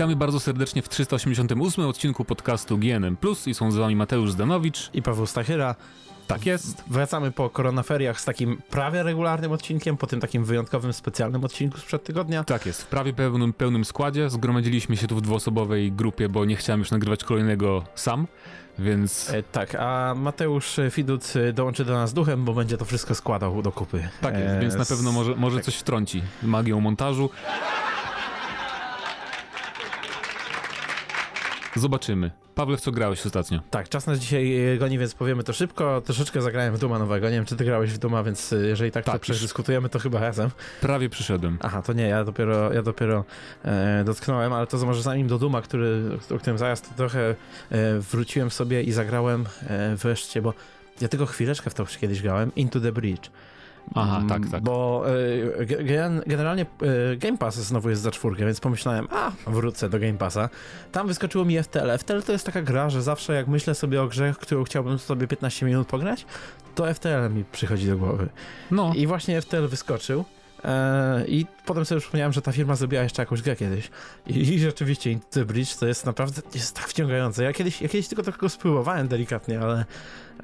Witamy bardzo serdecznie w 388 odcinku podcastu GNM Plus i są z wami Mateusz Zdanowicz i Paweł Stachyra. Tak jest. Wracamy po koronaferiach z takim prawie regularnym odcinkiem, po tym takim wyjątkowym, specjalnym odcinku sprzed tygodnia. Tak jest, w prawie pełnym, pełnym składzie. Zgromadziliśmy się tu w dwuosobowej grupie, bo nie chciałem już nagrywać kolejnego sam, więc... E, tak, a Mateusz Fidut dołączy do nas duchem, bo będzie to wszystko składał do kupy. Tak jest, e, więc na pewno może, może tak. coś wtrąci magią montażu. Zobaczymy. Pawle, w co grałeś ostatnio? Tak, czas nas dzisiaj goni, więc powiemy to szybko. Troszeczkę zagrałem w Duma nowego. Nie wiem, czy ty grałeś w Duma, więc y, jeżeli tak, tak to przedyskutujemy, to chyba razem. Prawie przyszedłem. Aha, to nie, ja dopiero, ja dopiero e, dotknąłem, ale to może zanim do Duma, który, o którym zaraz trochę e, wróciłem sobie i zagrałem e, wreszcie, bo ja tylko chwileczkę w to kiedyś grałem, Into the Bridge. Aha, mm, tak, tak. Bo y, generalnie y, Game Pass znowu jest za czwórkę, więc pomyślałem, a wrócę do Game Passa. Tam wyskoczyło mi FTL. FTL to jest taka gra, że zawsze jak myślę sobie o grze, którą chciałbym sobie 15 minut pograć, to FTL mi przychodzi do głowy. No. I właśnie FTL wyskoczył. E, I potem sobie przypomniałem, że ta firma zrobiła jeszcze jakąś grę kiedyś. I, i rzeczywiście Into Bridge to jest naprawdę jest tak wciągające. Ja kiedyś, ja kiedyś tylko tego spróbowałem delikatnie, ale...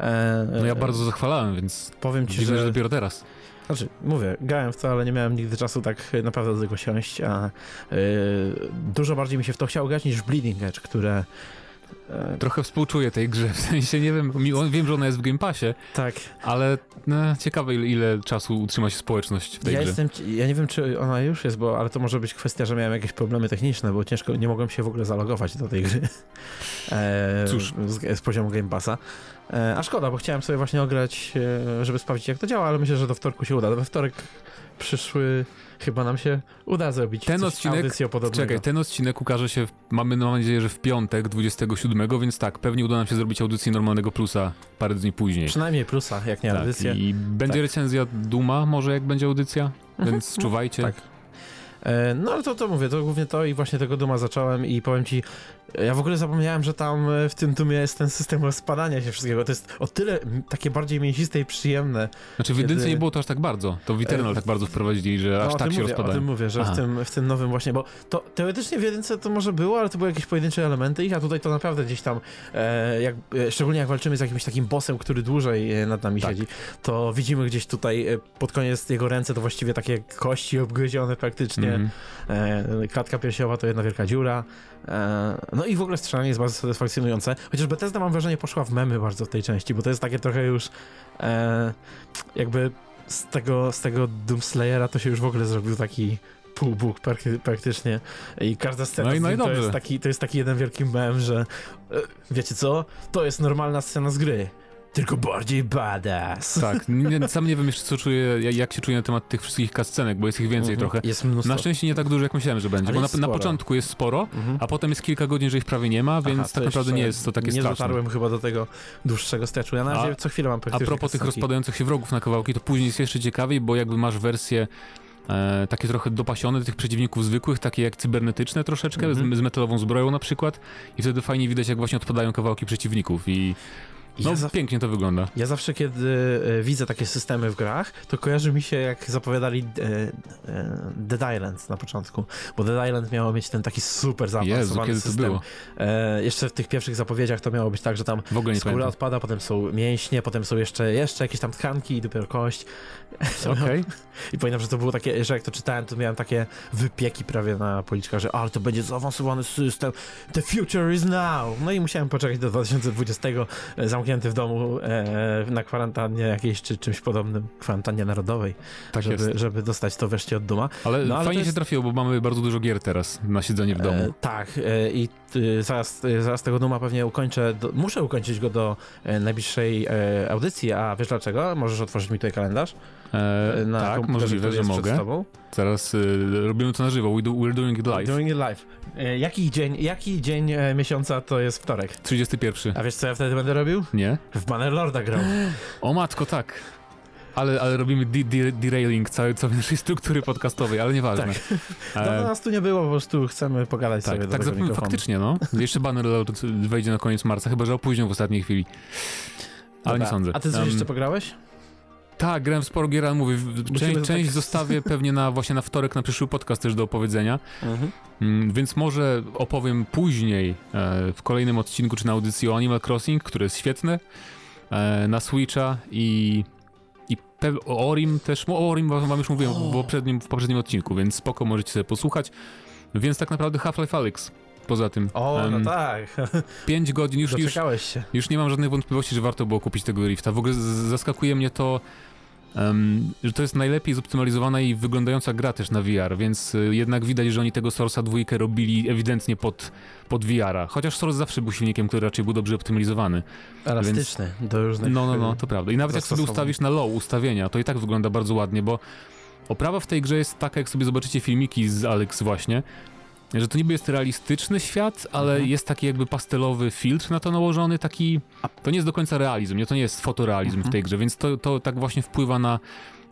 E, no ja bardzo zachwalałem, więc powiem ci, że... że dopiero teraz. Znaczy, mówię, grałem w to, ale nie miałem nigdy czasu tak naprawdę do tego siąść, a yy, dużo bardziej mi się w to chciało grać niż w Bleeding Edge, które E, Trochę współczuję tej grze, w sensie nie wiem, wiem, że ona jest w Game Passie, tak. ale no, ciekawe ile, ile, czasu utrzyma się społeczność w tej ja grze. Jestem, ja nie wiem, czy ona już jest, bo, ale to może być kwestia, że miałem jakieś problemy techniczne, bo ciężko, nie mogłem się w ogóle zalogować do tej gry. E, Cóż. Z, z, poziomu Game Passa. E, a szkoda, bo chciałem sobie właśnie ograć, e, żeby sprawdzić jak to działa, ale myślę, że do wtorku się uda. We wtorek przyszły chyba nam się uda zrobić ten coś, odcinek. Czekaj, ten odcinek ukaże się, w, mamy mam nadzieję, że w piątek 27, więc tak, pewnie uda nam się zrobić audycję normalnego plusa parę dni później. Przynajmniej plusa, jak nie tak, audycję. I będzie tak. recenzja Duma, może jak będzie audycja, mhm. więc czuwajcie. Tak. E, no ale to, to mówię, to głównie to i właśnie tego Duma zacząłem i powiem ci, ja w ogóle zapomniałem, że tam e, w tym Dumie jest ten system rozpadania się wszystkiego. To jest o tyle takie bardziej mięsiste i przyjemne. Znaczy w jedynce nie było to aż tak bardzo. To w Eternal e, tak bardzo wprowadzili, że aż no, tak się mówię, rozpadają. O tym mówię, że w tym, w tym nowym właśnie, bo to teoretycznie w jedynce to może było, ale to były jakieś pojedyncze elementy ich, a tutaj to naprawdę gdzieś tam, e, jak, e, szczególnie jak walczymy z jakimś takim bossem, który dłużej nad nami tak. siedzi, to widzimy gdzieś tutaj pod koniec jego ręce to właściwie takie kości obgryzione praktycznie. Mm. E, klatka piersiowa to jedna wielka dziura. E, no i w ogóle strzelanie jest bardzo satysfakcjonujące. Chociaż Bethesda mam wrażenie poszła w memy bardzo w tej części, bo to jest takie trochę już e, jakby z tego, z tego Doomslayera to się już w ogóle zrobił taki półbóg praktycznie. I każda scena no i, no i to, jest taki, to jest taki jeden wielki mem, że wiecie co, to jest normalna scena z gry tylko bardziej badass. Tak, sam nie wiem jeszcze co czuję, jak się czuję na temat tych wszystkich kascenek, bo jest ich więcej mhm. trochę. Jest mnóstwo. Na szczęście nie tak dużo jak myślałem, że będzie, Ale bo na, na, początku jest sporo, mhm. a potem jest kilka godzin, że ich prawie nie ma, więc Aha, tak naprawdę nie jest to takie nie straszne. Nie dotarłem chyba do tego dłuższego steczu. Ja na razie co chwilę mam A propos tych rozpadających się wrogów na kawałki, to później jest jeszcze ciekawiej, bo jakby masz wersję E, takie trochę dopasione do tych przeciwników zwykłych, takie jak cybernetyczne troszeczkę, mm -hmm. z, z, metalową zbroją na przykład i wtedy fajnie widać, jak właśnie odpadają kawałki przeciwników i no ja pięknie to wygląda. Ja zawsze, kiedy e, widzę takie systemy w grach, to kojarzy mi się, jak zapowiadali e, e, Dead Island na początku, bo Dead Island miało mieć ten taki super zaawansowany Jezu, system. To było? jeszcze w tych pierwszych zapowiedziach to miało być tak, że tam skóra odpada, potem są mięśnie, potem są jeszcze, jeszcze jakieś tam tkanki i dopiero kość. Okay. I pamiętam, że to było takie, że jak to czytałem, to miałem takie wypieki prawie na policzkach, że ale to będzie zaawansowany system, the future is now. No i musiałem poczekać do 2020, zamknięty w domu e, na kwarantannie jakiejś, czy czymś podobnym, kwarantannie narodowej, tak żeby, żeby dostać to wreszcie od Duma. Ale, no, ale fajnie jest... się trafiło, bo mamy bardzo dużo gier teraz na siedzenie w domu. E, tak, e, i y, zaraz, zaraz tego Duma pewnie ukończę, do, muszę ukończyć go do e, najbliższej e, audycji, a wiesz dlaczego? Możesz otworzyć mi tutaj kalendarz? E, na tak, możliwe, że mogę. Teraz y, robimy to na żywo. We do, we're doing it live. Doing it live. E, jaki dzień, jaki dzień e, miesiąca to jest wtorek? 31. A wiesz, co ja wtedy będę robił? Nie. W Bannerlorda grał. O matko, tak. Ale, ale robimy derailing całej, całej naszej struktury podcastowej, ale nieważne. Tak. No, e... nas tu nie było, po prostu chcemy pogadać tak, sobie tak, do tego Faktycznie, no. Jeszcze Bannerlord wejdzie na koniec marca, chyba że opóźnią w ostatniej chwili. Ale Dobra. nie sądzę. A ty coś um, jeszcze pograłeś? Tak, grałem w sporo gier, ale mówię, część, część tak- zostawię pewnie na, właśnie na wtorek, na przyszły podcast też do opowiedzenia. Mhm. Mm, Więc może opowiem później e, w kolejnym odcinku czy na audycji o Animal Crossing, które jest świetne e, na Switcha i, i o Orim też. O Orim wam wam już mówiłem w, poprzednim, w poprzednim odcinku, więc spoko możecie sobie posłuchać. Więc tak naprawdę Half-Life Alyx. Poza tym. O, no Em, tak. 5 godzin już, już, już nie mam żadnych wątpliwości, że warto było kupić tego Rifta. W ogóle zaskakuje mnie to, em, że to jest najlepiej zoptymalizowana i wyglądająca gra też na VR, więc y, jednak widać, że oni tego Source'a dwójkę robili ewidentnie pod, pod VR-a. Chociaż Source zawsze był silnikiem, który raczej był dobrze optymalizowany. Elastyczny do różnych... No, no, no, to prawda. I nawet jak sobie ustawisz na low ustawienia, to i tak wygląda bardzo ładnie, bo oprawa w tej grze jest taka, jak sobie zobaczycie filmiki z Alex właśnie, że to niby jest realistyczny świat, ale Mhm. jest taki jakby pastelowy filtr na to nałożony, taki... To nie jest do końca realizm, nie? To nie jest fotorealizm w Mhm. tej grze, więc to, to tak właśnie wpływa na...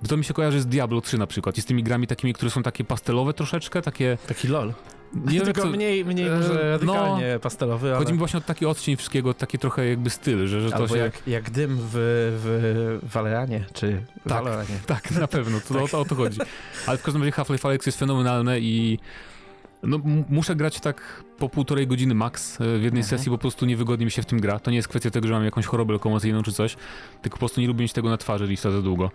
To mi się kojarzy z Diablo 3 na przykład i z tymi grami takimi, które są takie pastelowe troszeczkę, takie... Taki lol. Nie Tylko to- mniej, mniej e, może no, radykalnie pastelowy, ale... Chodzi mi właśnie o taki odcień wszystkiego, taki trochę jakby styl, że, że to Albo się... jak, jak dym w, w Valerianie, czy Tak. Valoranie. Tak, na pewno, to, o to o to chodzi. Ale w każdym razie Half-Life Alyx jest fenomenalne i no, muszę grać tak po półtorej godziny max. E, W jednej Mhm. sesji po prostu niewygodnie mi się w tym gra. To nie jest kwestia tego, że mam jakąś chorobę lokomocyjną czy coś, tylko po prostu nie lubię mieć tego na twarzy lista za długo.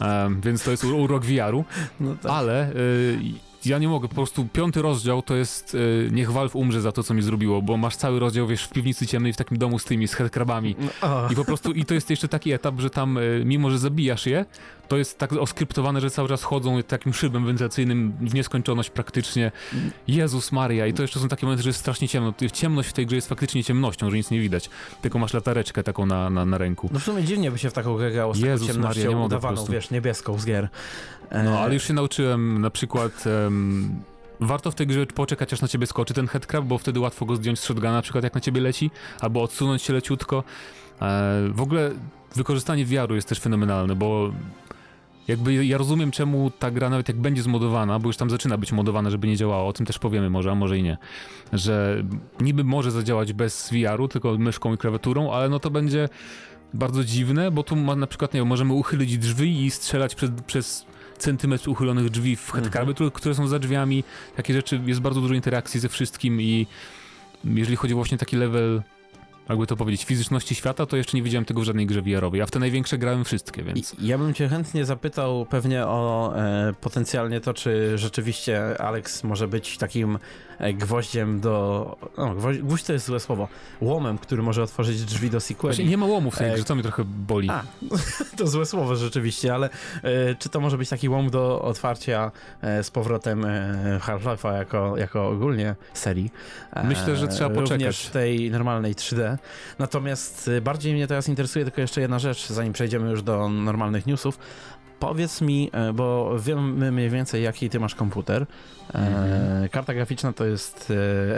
Em, więc to jest urok VR-u, No tak. ale y, ja nie mogę, po prostu piąty rozdział to jest y, niech Valve umrze za to, co mi zrobiło, bo masz cały rozdział, wiesz, w piwnicy ciemnej w takim domu z tymi, z headcrabami. No. I po prostu, i to jest jeszcze taki etap, że tam, y, mimo że zabijasz je, to jest tak oskryptowane, że cały czas chodzą takim szybem wentylacyjnym w nieskończoność praktycznie. Jezus Maria, i to jeszcze są takie momenty, że jest strasznie ciemno. Ciemność w tej grze jest faktycznie ciemnością, że nic nie widać. Tylko masz latareczkę taką na, na, na ręku. No w sumie dziwnie by się w taką grę grało z Jezus ciemnością Maria, nie udawaną, wiesz, niebieską z gier. E, No, ale już się nauczyłem na przykład... em, Warto w tej grze poczekać, aż na ciebie skoczy ten headcrab, bo wtedy łatwo go zdjąć z shotguna, na przykład jak na ciebie leci, albo odsunąć się leciutko. E, w ogóle wykorzystanie wiaru jest też fenomenalne, bo jakby ja rozumiem, czemu ta gra, nawet jak będzie zmodowana, bo już tam zaczyna być modowana, żeby nie działało, o tym też powiemy może, a może i nie, że niby może zadziałać bez VR-u, tylko myszką i klawiaturą, ale no to będzie bardzo dziwne, bo tu ma, na przykład, nie wiem, możemy uchylić drzwi i strzelać przez, przez centymetr uchylonych drzwi w headcarby, które- które są za drzwiami. Takie rzeczy, jest bardzo dużo interakcji ze wszystkim i jeżeli chodzi właśnie o taki level, jakby to powiedzieć, fizyczności świata, to jeszcze nie widziałem tego w żadnej grze VR-owej, a w te największe grałem wszystkie, więc... I, ja bym cię chętnie zapytał pewnie o e, potencjalnie to, czy rzeczywiście Alex może być takim gwoździem do... No, gwoźdź, gwóźdź to jest złe słowo. Łomem, który może otworzyć drzwi do sequeli. Właśnie nie ma łomów w tej E, grze, to mnie trochę boli. A, to złe słowo rzeczywiście, ale e, czy to może być taki łom do otwarcia e, z powrotem e, Half-Life'a jako, jako ogólnie serii? E, Myślę, że trzeba poczekać. Również w tej normalnej 3D. Natomiast e, bardziej mnie teraz interesuje tylko jeszcze jedna rzecz, zanim przejdziemy już do normalnych newsów. Powiedz mi, e, bo wiemy mniej więcej jaki ty masz komputer. E, Mhm. Karta graficzna to jest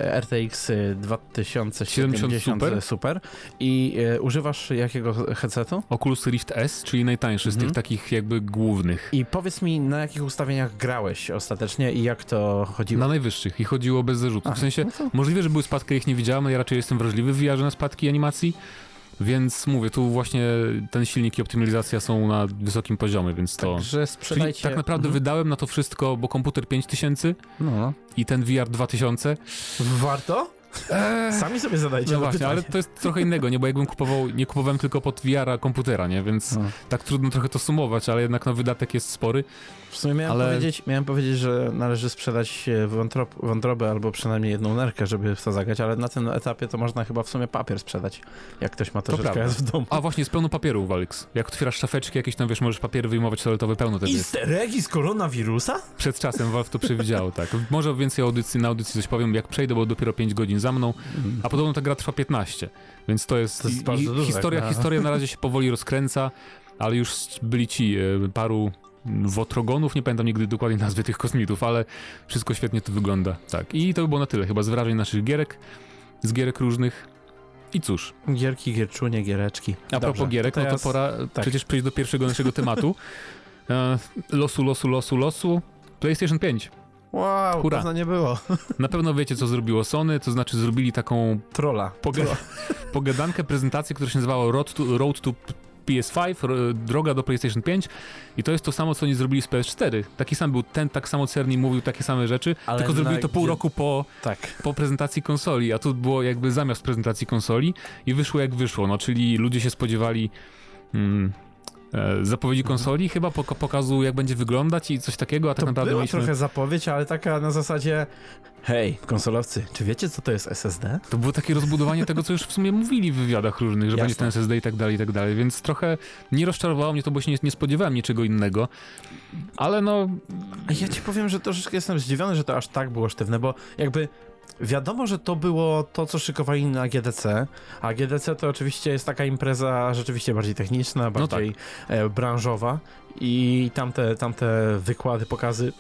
e, RTX 2070 Super. Super. I używasz jakiego headsetu? Oculus Rift S, czyli najtańszy z Mhm. tych takich jakby głównych. I powiedz mi, na jakich ustawieniach grałeś ostatecznie i jak to chodziło? Na najwyższych i chodziło bez zarzutu. W sensie, no możliwe, że były spadki, ich nie widziałem, ale ja raczej jestem wrażliwy w VR na spadki animacji, więc mówię, tu właśnie ten silnik i optymalizacja są na wysokim poziomie, więc to... Także Czyli sprzedajcie... tak naprawdę Mhm. wydałem na to wszystko, bo komputer 5000 No. i ten VR 2000. Warto? Sami sobie zadajcie No to właśnie, pytanie. ale to jest trochę innego, nie? Bo jakbym kupował, nie kupowałem tylko pod VR komputera, nie? Więc No. tak trudno trochę to sumować, ale jednak no, wydatek jest spory. W sumie miałem, Ale- powiedzieć, miałem powiedzieć, że należy sprzedać wątrob, wątrobę albo przynajmniej jedną nerkę, żeby w to zagrać, ale na tym etapie to można chyba w sumie papier sprzedać, jak ktoś ma To troszeczkę prawda. w domu. A właśnie, jest pełno papieru, Walix. Jak otwierasz szafeczki jakieś tam, wiesz, możesz papiery wyjmować toaletowe, pełno też jest. Easter z koronawirusa? Przed czasem Valve to przewidziało, tak. Może więcej audycji, na audycji coś powiem, jak przejdę, bo dopiero 5 godzin za mną, a podobno ta gra trwa 15, więc to jest... To jest i- i historia, jak na- historia na razie się powoli rozkręca, ale już byli ci e, paru wotrogonów, nie pamiętam nigdy dokładnie nazwy tych kosmitów, ale wszystko świetnie to wygląda, tak. I to by było na tyle chyba z wrażeń naszych gierek, z gierek różnych. I cóż, Gierki, gierczunie, giereczki. a propos Dobrze, gierek, no to teraz- pora tak. przecież przejść do pierwszego naszego tematu. E, losu, losu, losu, losu. PlayStation 5. Wow, pewno nie było. Na pewno wiecie, co zrobiło Sony, to znaczy zrobili taką Trolla. poga- pogadankę, prezentację, która się nazywała Road to, Road to PS5, droga do PlayStation 5 i to jest to samo, co oni zrobili z PS4. Taki sam był ten, tak samo Cerny mówił takie same rzeczy, Ale tylko zrobili to pół roku po, tak. po prezentacji konsoli, a tu było jakby zamiast prezentacji konsoli i wyszło jak wyszło, no czyli ludzie się spodziewali hmm, zapowiedzi konsoli, chyba pokazu jak będzie wyglądać i coś takiego, a tak to naprawdę była mieliśmy... trochę zapowiedź, ale taka na zasadzie hej, konsolowcy, czy wiecie co to jest SSD? To było takie rozbudowanie tego, co już w sumie mówili w wywiadach różnych, że Jasne. będzie ten SSD i tak dalej, i tak dalej, więc trochę nie rozczarowało mnie to, bo się nie, nie spodziewałem niczego innego, ale no... Ja ci powiem, że troszeczkę jestem zdziwiony, że to aż tak było sztywne, bo jakby Wiadomo, że to było to, co szykowali na GDC, a GDC to oczywiście jest taka impreza rzeczywiście bardziej techniczna, bardziej no tak. E, branżowa i tamte, tamte wykłady, pokazy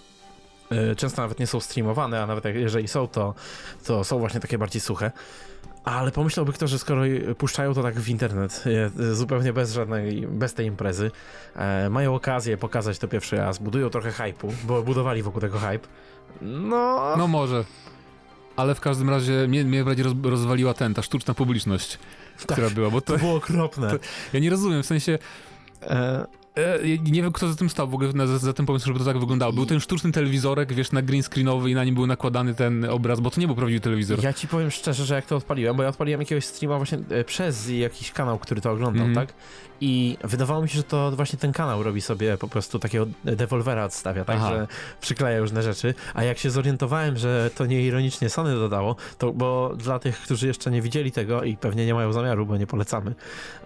e, często nawet nie są streamowane, a nawet jeżeli są, to, to są właśnie takie bardziej suche. Ale pomyślałby kto, że skoro puszczają to tak w internet, e, zupełnie bez żadnej, bez tej imprezy, mają okazję pokazać to pierwszy raz, budują trochę hypu, bo budowali wokół tego hype. No. No może ale w każdym razie mnie, mnie bardziej roz, rozwaliła ten, ta sztuczna publiczność, tak, która była, bo to, to było okropne. To, ja nie rozumiem, w sensie... E, e, nie wiem, kto za tym stał w ogóle, za, za tym pomysłem, żeby to tak wyglądało. Był ten sztuczny telewizorek, wiesz, na green screenowy i na nim był nakładany ten obraz, bo to nie był prawdziwy telewizor. Ja ci powiem szczerze, że jak to odpaliłem, bo ja odpaliłem jakiegoś streama właśnie e, przez jakiś kanał, który to oglądał, mm -hmm. tak? I wydawało mi się, że to właśnie ten kanał robi sobie po prostu takiego dewolwera odstawia, tak, Aha. że przykleja różne rzeczy. A jak się zorientowałem, że to nie ironicznie Sony dodało, to bo dla tych, którzy jeszcze nie widzieli tego i pewnie nie mają zamiaru, bo nie polecamy,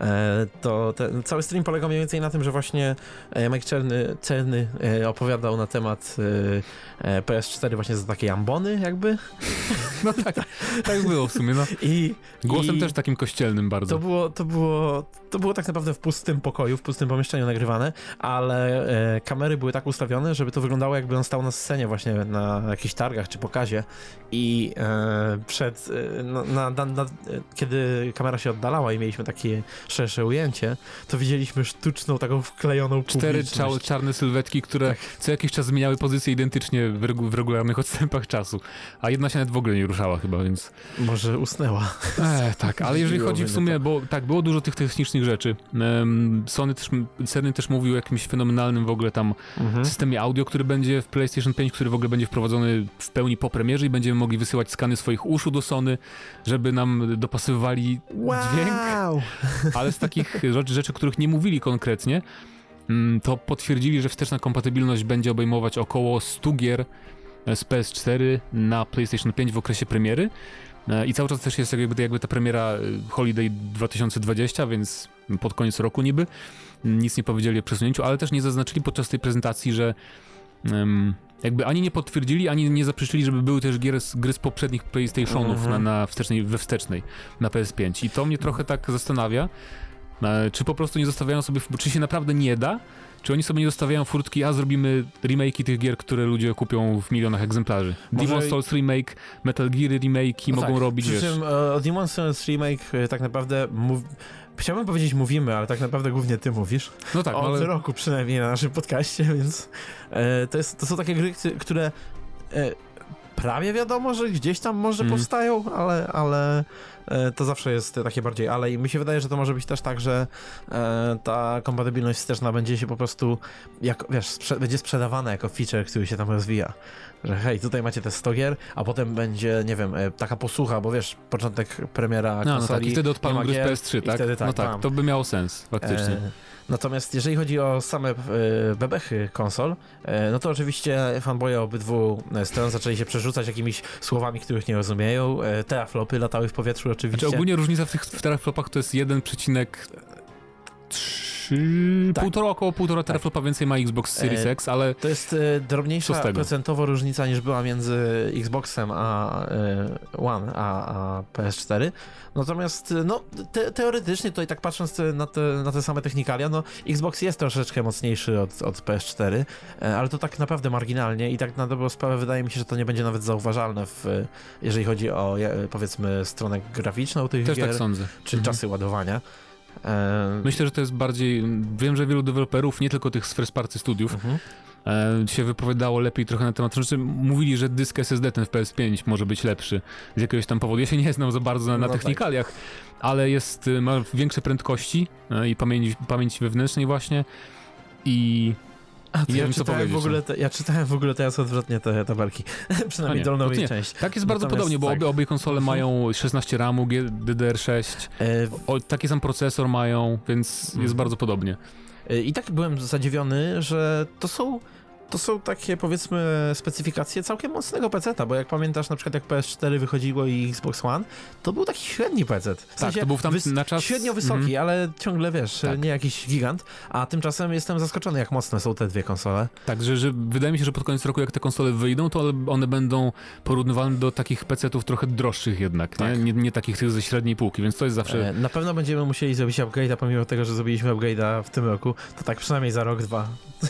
e, to ten, cały stream polegał mniej więcej na tym, że właśnie e, Mike Czerny, Czerny e, opowiadał na temat PS4 właśnie za takie ambony jakby. No tak, tak było w sumie, no. I, Głosem i też takim kościelnym bardzo. To było, to było, to było tak naprawdę w pustym pokoju, w pustym pomieszczeniu nagrywane, ale e, kamery były tak ustawione, żeby to wyglądało jakby on stał na scenie właśnie na jakichś targach czy pokazie i e, przed, e, na, na, na, kiedy kamera się oddalała i mieliśmy takie szersze ujęcie, to widzieliśmy sztuczną taką wklejoną Cztery czarne sylwetki, które tak. co jakiś czas zmieniały pozycję identycznie w, regu w regularnych odstępach czasu, a jedna się nawet w ogóle nie ruszała chyba, więc... Może usnęła. E, tak, ale jeżeli chodzi w sumie, bo tak, było dużo tych technicznych rzeczy. Sony też, Sony też mówił o jakimś fenomenalnym w ogóle tam mhm. systemie audio, który będzie w PlayStation 5, który w ogóle będzie wprowadzony w pełni po premierze i będziemy mogli wysyłać skany swoich uszu do Sony, żeby nam dopasowywali wow. dźwięk. Ale z takich rzeczy, rzeczy, których nie mówili konkretnie, mm, to potwierdzili, że wsteczna kompatybilność będzie obejmować około 100 gier z PS4 na PlayStation 5 w okresie premiery. E, I cały czas też jest jakby, jakby ta premiera e, Holiday 2020, więc pod koniec roku niby. Nic nie powiedzieli o przesunięciu, ale też nie zaznaczyli podczas tej prezentacji, że jakby ani nie potwierdzili, ani nie zaprzeczyli, żeby były też gry z, gry z poprzednich PlayStationów -huh. na, na wstecznej, we wstecznej na PS5. I to mnie trochę tak zastanawia, e, czy po prostu nie zostawiają sobie, czy się naprawdę nie da, czy oni sobie nie zostawiają furtki, a zrobimy remake'i tych gier, które ludzie kupią w milionach egzemplarzy? Może... Demon Souls remake, Metal Gear remake'i no mogą tak. robić, Przy czym e, o Demon Souls remake e, tak naprawdę mów... Chciałbym powiedzieć mówimy, ale tak naprawdę głównie ty mówisz. No tak, Od ale... roku przynajmniej na naszym podcaście, więc e, to, jest, to są takie gry, które prawie wiadomo, że gdzieś tam może mm. powstają, ale, ale to zawsze jest takie bardziej ale i mi się wydaje, że to może być też tak, że e, ta kompatybilność wsteczna będzie się po prostu, jak, wiesz, sprze będzie sprzedawana jako feature, który się tam rozwija. Że hej, tutaj macie te 100 gier, a potem będzie, nie wiem, e, taka posłucha, bo wiesz, początek premiera no, konsoli. No tak, i wtedy odpalą gry z PS3, tak? Wtedy, tak? No tak, to by miało sens, faktycznie. E Natomiast jeżeli chodzi o same e, bebechy konsol, e, no to oczywiście fanboye obydwu stron zaczęli się przerzucać jakimiś słowami, których nie rozumieją. E, teraflopy latały w powietrzu oczywiście. Znaczy ogólnie różnica w tych w teraflopach to jest 1,3 tak. półtora, około półtora tak. teraflopa więcej ma Xbox Series X, ale... To jest e, drobniejsza procentowo różnica niż była między Xboxem a e, One a, a PS4. Natomiast no, te, teoretycznie tutaj tak patrząc na te, na te same technikalia, no Xbox jest troszeczkę mocniejszy od, od PS4, e, ale to tak naprawdę marginalnie i tak na dobrą sprawę wydaje mi się, że to nie będzie nawet zauważalne w, jeżeli chodzi o powiedzmy stronę graficzną tych Też gier, tak sądzę. czy mhm. czasy ładowania. Myślę, że to jest bardziej. Wiem, że wielu deweloperów, nie tylko tych z first party studiów, mhm. e, się wypowiadało lepiej trochę na temat, znaczy mówili, że dysk SSD ten w PS5 może być lepszy z jakiegoś tam powodu. Ja się nie znam za bardzo na, na no tak. technikaliach, tak. ale jest, ma większe prędkości i pamięć, pamięci wewnętrznej właśnie i a, to ja, wiem, czytałem w ogóle te, ja czytałem w ogóle teraz odwrotnie te tabelki. Przynajmniej dolną jej część. Tak jest bardzo podobnie, bo tak. obie, obie konsole mhm. mają 16 RAMu, DDR6, e... o, taki sam procesor mają, więc jest mhm. bardzo podobnie. E, I tak byłem zadziwiony, że to są to są takie powiedzmy specyfikacje całkiem mocnego PC-a, bo jak pamiętasz na przykład jak PS4 wychodziło i Xbox One, to był taki średni PC. W tak, sensie to był tam na czas... Średnio wysoki, mm ale ciągle wiesz, tak. nie jakiś gigant, a tymczasem jestem zaskoczony jak mocne są te dwie konsole. Tak, że, wydaje mi się, że pod koniec roku jak te konsole wyjdą, to one będą porównywane do takich PC-ów trochę droższych jednak, tak. nie? nie? Nie, takich tych ze średniej półki, więc to jest zawsze... E, na pewno będziemy musieli zrobić upgrade'a, pomimo tego, że zrobiliśmy upgrade'a w tym roku, to tak przynajmniej za rok, dwa.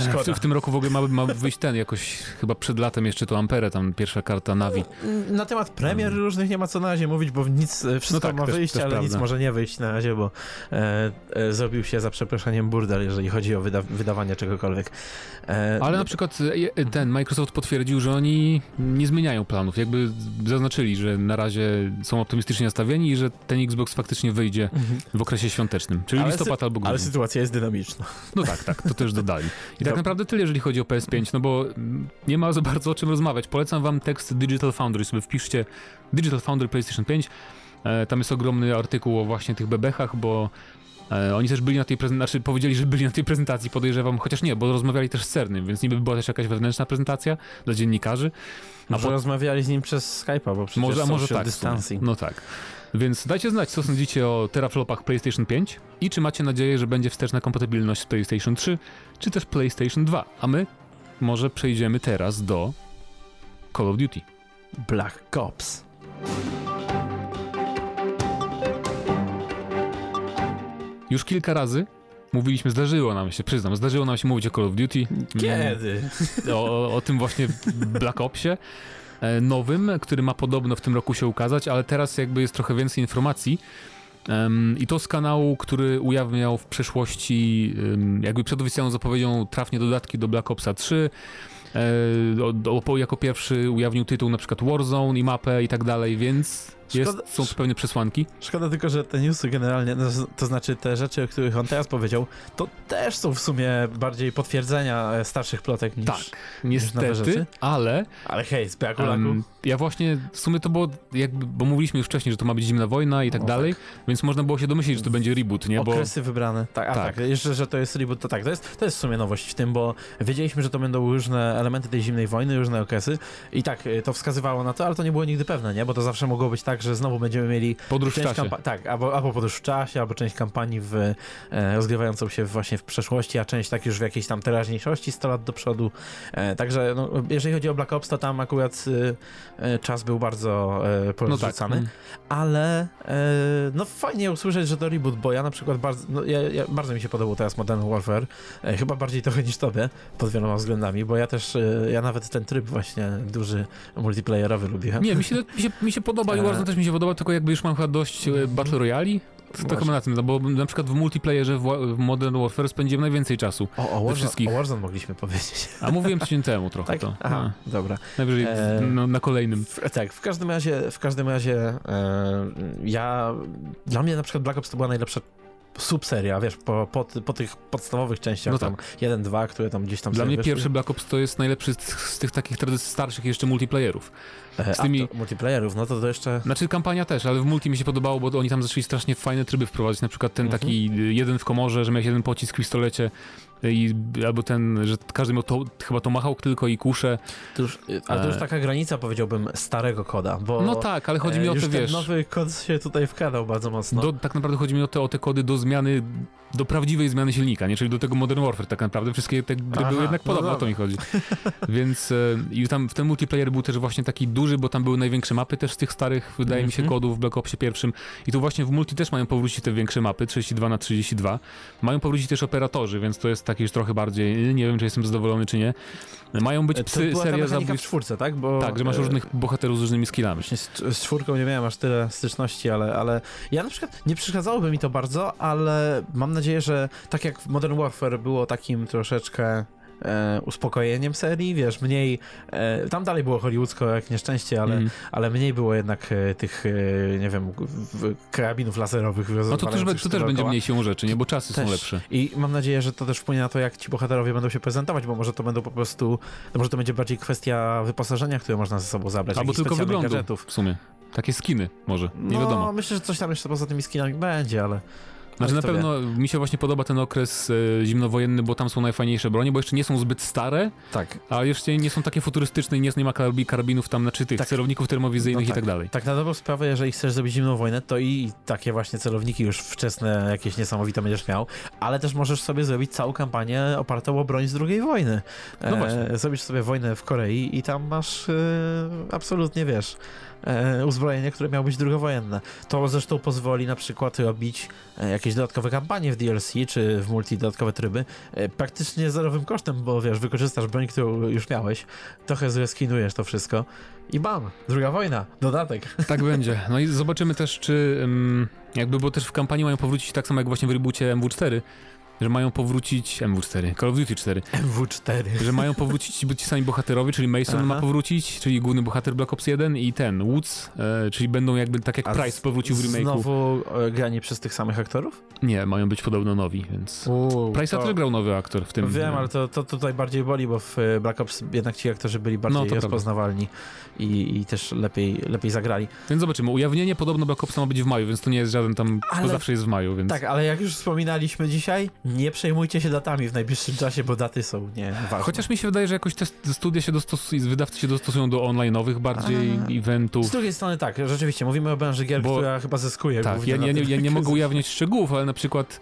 Szkoda. W, w tym roku w ogóle ma, ma wyjść ten jakoś, chyba przed latem jeszcze to Ampere, tam pierwsza karta Navi. Na temat premier um. różnych nie ma co na razie mówić, bo nic, e, wszystko no tak, ma też, wyjść, też ale prawda. nic może nie wyjść na razie, bo e, e, zrobił się za przeproszeniem burdel, jeżeli chodzi o wyda wydawanie czegokolwiek. E, ale na przykład e, ten Microsoft potwierdził, że oni nie zmieniają planów, jakby zaznaczyli, że na razie są optymistycznie nastawieni i że ten Xbox faktycznie wyjdzie mhm. w okresie świątecznym, czyli ale listopad albo grudzień. Ale sytuacja jest dynamiczna. No tak, tak, to też dodali. I tak naprawdę tyle, jeżeli chodzi o PS5, no bo nie ma za bardzo o czym rozmawiać. Polecam wam tekst Digital Foundry, sobie wpiszcie Digital Foundry PlayStation 5. E, tam jest ogromny artykuł o właśnie tych bebechach, bo e, oni też byli na tej prezentacji, znaczy powiedzieli, że byli na tej prezentacji, podejrzewam, chociaż nie, bo rozmawiali też z Cernym, więc niby była też jakaś wewnętrzna prezentacja dla dziennikarzy. A może po... rozmawiali z nim przez Skype'a, bo przecież może, może tak. No tak. Więc dajcie znać, co sądzicie o teraflopach PlayStation 5 i czy macie nadzieję, że będzie wsteczna kompatybilność z PlayStation 3, czy też PlayStation 2. A my może przejdziemy teraz do Call of Duty. Black Ops. Już kilka razy mówiliśmy, zdarzyło nam się, przyznam, zdarzyło nam się mówić o Call of Duty. Kiedy? O, o tym właśnie Black Opsie. E, nowym, który ma podobno w tym roku się ukazać, ale teraz jakby jest trochę więcej informacji. I to z kanału, który ujawniał w przeszłości, jakby przed oficjalną zapowiedzią, trafnie dodatki do Black Opsa 3. E, jako pierwszy ujawnił tytuł na przykład Warzone i mapę i tak dalej, więc jest, Szkoda, są tu pewne przesłanki. Szkoda tylko, że te newsy generalnie, no, to znaczy te rzeczy, o których on teraz powiedział, to też są w sumie bardziej potwierdzenia e, starszych plotek niż Tak, niestety, ale... Ale hej, z braku um, Ja właśnie, w sumie to było jakby, bo mówiliśmy już wcześniej, że to ma być zimna wojna i tak dalej, tak. więc można było się domyślić, że to będzie reboot, nie? Bo... Okresy wybrane, tak, a tak. tak, jeszcze, że to jest reboot, to tak, to jest, to jest w sumie nowość w tym, bo wiedzieliśmy, że to będą różne elementy tej zimnej wojny, różne okresy i tak, e, to wskazywało na to, ale to nie było nigdy pewne, nie? Bo to zawsze mogło być tak, tak, że znowu będziemy mieli podróż w czasie. Tak, albo, albo podróż w czasie, albo część kampanii w, e, rozgrywającą się właśnie w przeszłości, a część tak już w jakiejś tam teraźniejszości 100 lat do przodu. E, także no, jeżeli chodzi o Black Ops, to tam akurat e, e czas był bardzo e, porozrzucany, no tak. ale e, no fajnie usłyszeć, że to reboot, bo ja na przykład bardzo, no, ja, ja, bardzo mi się podobał teraz Modern Warfare, e, chyba bardziej trochę niż tobie, pod wieloma względami, bo ja też, ja nawet ten tryb właśnie duży multiplayerowy lubiłem. Nie, mi się, mi się, mi się podoba i Warzone też mi się podoba, tylko jakby już mam chyba dość e, Battle Royale. To, chyba na tym, no bo na przykład w multiplayerze w, Modern Warfare spędziłem najwięcej czasu. O, o, Warzone, wszystkich. o Warzone mogliśmy powiedzieć. A mówiłem tydzień temu trochę tak? to. Aha, no. dobra. Najwyżej e... no, na kolejnym. W, tak, w każdym razie, w każdym razie e, ja, dla mnie na przykład Black Ops to była najlepsza subseria, wiesz, po, po, po, tych podstawowych częściach, no tak. tam 1, 2, które tam gdzieś tam Dla mnie wyszły. pierwszy Black Ops to jest najlepszy z, z tych takich starszych jeszcze multiplayerów. E, z tymi... multiplayerów, no to to jeszcze... Znaczy kampania też, ale w multi mi się podobało, bo oni tam zaczęli strasznie fajne tryby wprowadzić, na przykład ten mhm. taki jeden w komorze, że miałeś jeden pocisk w pistolecie, i, albo ten, że każdy miał to, chyba to machał tylko i kusze. To już, ale to już e. taka granica, powiedziałbym, starego koda, bo... No tak, ale chodzi mi o to, wiesz... nowy kod się tutaj wkradał bardzo mocno. Do, tak naprawdę chodzi mi o te, o te kody do zmiany, do prawdziwej zmiany silnika, nie? Czyli do tego Modern Warfare tak naprawdę. Wszystkie te gry Aha, były jednak no podobne, no o to mi chodzi. Więc e, i tam w ten multiplayer był też właśnie taki duży, bo tam były największe mapy też z tych starych, wydaje mi się, mhm. kodów w Black Opsie pierwszym. I tu właśnie w multi też mają powrócić te większe mapy, 32 na 32. Mają powrócić też operatorzy, więc to jest taki już trochę bardziej, nie wiem, czy jestem zadowolony, czy nie. Mają być psy, to seria zabójstw. w czwórce, tak? Bo, tak, że masz e, różnych bohaterów z różnymi skillami. Z, z czwórką nie miałem aż tyle styczności, ale, ale ja na przykład nie przeszkadzałoby mi to bardzo, ale mam nadzieję, że tak jak w Modern Warfare było takim troszeczkę e, uspokojeniem serii, wiesz, mniej, e, tam dalej było hollywoodzko jak nieszczęście, ale, mm. ale mniej było jednak e, tych, e, nie wiem, w, karabinów laserowych. No to też, to też będzie mniej siłą rzeczy, nie, bo czasy też. są lepsze. I mam nadzieję, że to też wpłynie na to, jak ci bohaterowie będą się prezentować, bo może to będą po prostu, to może to będzie bardziej kwestia wyposażenia, które można ze sobą zabrać. Albo tylko wyglądu gadżetów. w sumie. Takie skiny może, nie no, wiadomo. myślę, że coś tam jeszcze poza tymi skinami będzie, ale... Znaczy na pewno wie. mi się właśnie podoba ten okres e, zimnowojenny, bo tam są najfajniejsze bronie, bo jeszcze nie są zbyt stare, tak. a jeszcze nie są takie futurystyczne i nie, nie ma karabinów tam, znaczy tych tak. celowników termowizyjnych no tak. i tak dalej. Tak na dobrą sprawę, jeżeli chcesz zrobić zimną wojnę, to i takie właśnie celowniki już wczesne, jakieś niesamowite będziesz miał, ale też możesz sobie zrobić całą kampanię opartą o broń z II wojny. No właśnie. E, zrobisz sobie wojnę w Korei i tam masz e, absolutnie, wiesz e, uzbrojenie, które miało być drugowojenne. To zresztą pozwoli na przykład robić e, jakieś dodatkowe kampanie w DLC czy w multi dodatkowe tryby e, praktycznie zerowym kosztem, bo wiesz, wykorzystasz broń, którą już miałeś, trochę zreskinujesz to wszystko i bam, druga wojna, dodatek. Tak będzie. No i zobaczymy też, czy jakby, bo też w kampanii mają powrócić tak samo jak właśnie w reboocie MW4, że mają powrócić MW4, Call of Duty 4. MW4. Że mają powrócić ci sami bohaterowie, czyli Mason Aha. ma powrócić, czyli główny bohater Black Ops 1 i ten, Woods, e, czyli będą jakby tak jak A Price powrócił w remake'u. Znowu e, grani przez tych samych aktorów? Nie, mają być podobno nowi, więc... Uuu, Price'a to... też grał nowy aktor w tym. Wiem, ale to, to tutaj bardziej boli, bo w e, Black Ops jednak ci aktorzy byli bardziej no, rozpoznawalni i, i, też lepiej, lepiej zagrali. Więc zobaczymy, ujawnienie podobno Black Opsa ma być w maju, więc to nie jest żaden tam, ale... to zawsze jest w maju, więc... Tak, ale jak już wspominaliśmy dzisiaj, nie przejmujcie się datami w najbliższym czasie, bo daty są nie ważne. Chociaż mi się wydaje, że jakoś te studia się dostosują, wydawcy się dostosują do online'owych bardziej A... eventów. Z drugiej strony tak, rzeczywiście, mówimy o branży gier, bo... która chyba zyskuje. Tak, ja, ja, nie, ja nie mogę ujawniać szczegółów, ale na przykład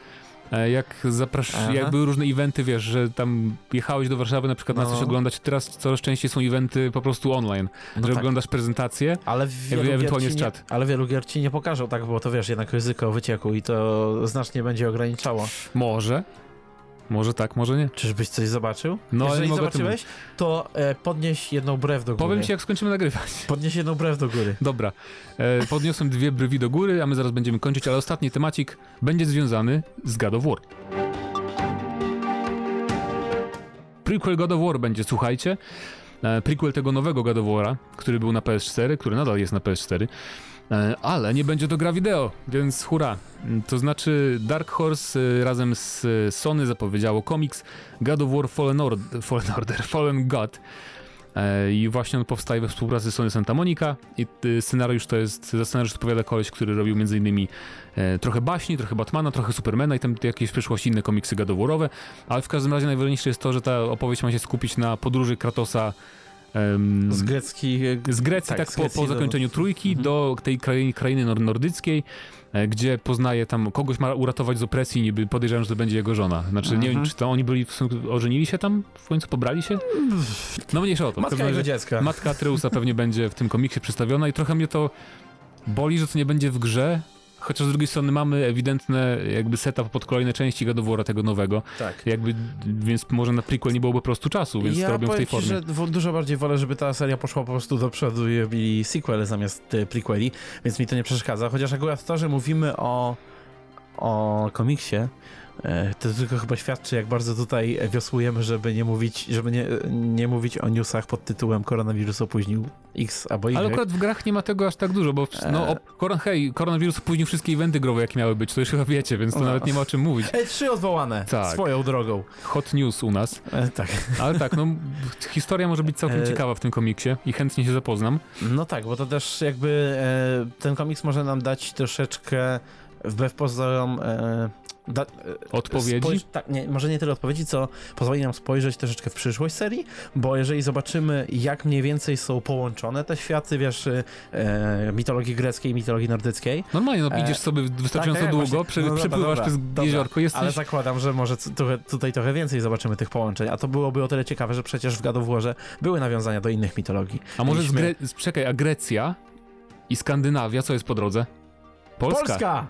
jak zaprasz, jak były różne eventy, wiesz, że tam jechałeś do Warszawy na przykład no. na coś oglądać, teraz coraz częściej są eventy po prostu online, no że tak. oglądasz prezentację, ale wielu ewentualnie z czat. Ale wielu gier ci nie pokażą tak, bo to wiesz, jednak ryzyko wycieku i to znacznie będzie ograniczało. Może, może tak, może nie. Czyżbyś coś zobaczył? No, Jeżeli nie zobaczyłeś, to e, podnieś jedną brew do góry. Powiem ci, jak skończymy nagrywać. Podnieś jedną brew do góry. Dobra. E, podniosłem dwie brwi do góry, a my zaraz będziemy kończyć, ale ostatni temacik będzie związany z God of War. Prequel God of War będzie, słuchajcie. E, prequel tego nowego God of War'a, który był na PS4, który nadal jest na PS4. E, ale nie będzie to gra wideo, więc hura. To znaczy Dark Horse e, razem z Sony zapowiedziało komiks God of War Fallen Order, Fallen, Order, Fallen God. E, I właśnie on powstaje we współpracy z Sony Santa Monica i scenariusz to jest, za scenariusz odpowiada koleś, który robił m.in. trochę baśni, trochę Batmana, trochę Supermana i tam jakieś w przyszłości inne komiksy Warowe, ale w każdym razie najważniejsze jest to, że ta opowieść ma się skupić na podróży Kratosa Um, z, grecki, z Grecji, tak, tak z Grecji po, po zakończeniu trójki mhm. do tej krainy, krainy nordyckiej, e, gdzie poznaje tam, kogoś ma uratować z opresji, niby podejrzewam, że to będzie jego żona. Znaczy, mhm. nie wiem, mhm. czy to oni byli, ożenili się tam, w końcu pobrali się? No mniejsza o to. Matka jego dziecka. Matka Treusa pewnie będzie w tym komiksie przedstawiona i trochę mnie to boli, że to nie będzie w grze, Chociaż z drugiej strony mamy ewidentne jakby setup pod kolejne części War tego nowego. Tak. Jakby, więc może na prequel nie byłoby po prostu czasu, więc ja to robią w tej formie. Ja że dużo bardziej wolę, żeby ta seria poszła po prostu do przodu i robili sequel zamiast e, prequeli, więc mi to nie przeszkadza. Chociaż akurat to, że mówimy o, o komiksie, to tylko chyba świadczy, jak bardzo tutaj wiosłujemy, żeby nie mówić, żeby nie, nie mówić o newsach pod tytułem koronawirus opóźnił X albo Y. Ale akurat w grach nie ma tego aż tak dużo, bo no, e... koron, hej, koronawirus opóźnił wszystkie eventy growe, jakie miały być, to już chyba wiecie, więc to no. nawet nie ma o czym mówić. E, trzy odwołane, tak. swoją drogą. Hot news u nas. E, tak. Ale tak, no historia może być całkiem e... ciekawa w tym komiksie i chętnie się zapoznam. No tak, bo to też jakby e, ten komiks może nam dać troszeczkę wbrew pozorom Da, e, odpowiedzi? Spojrz, tak, nie, może nie tyle odpowiedzi, co pozwoli nam spojrzeć troszeczkę w przyszłość serii, bo jeżeli zobaczymy, jak mniej więcej są połączone te światy, wiesz, e, mitologii greckiej i mitologii nordyckiej. Normalnie, no, idziesz sobie wystarczająco tak, tak, długo, prze, no, przepływasz przez dobra, jeziorko, jesteś... Ale zakładam, że może trochę, tutaj trochę więcej zobaczymy tych połączeń, a to byłoby o tyle ciekawe, że przecież w God of Warze były nawiązania do innych mitologii. A może z Gre... czekaj, a Grecja i Skandynawia, co jest po drodze? Polska! Polska!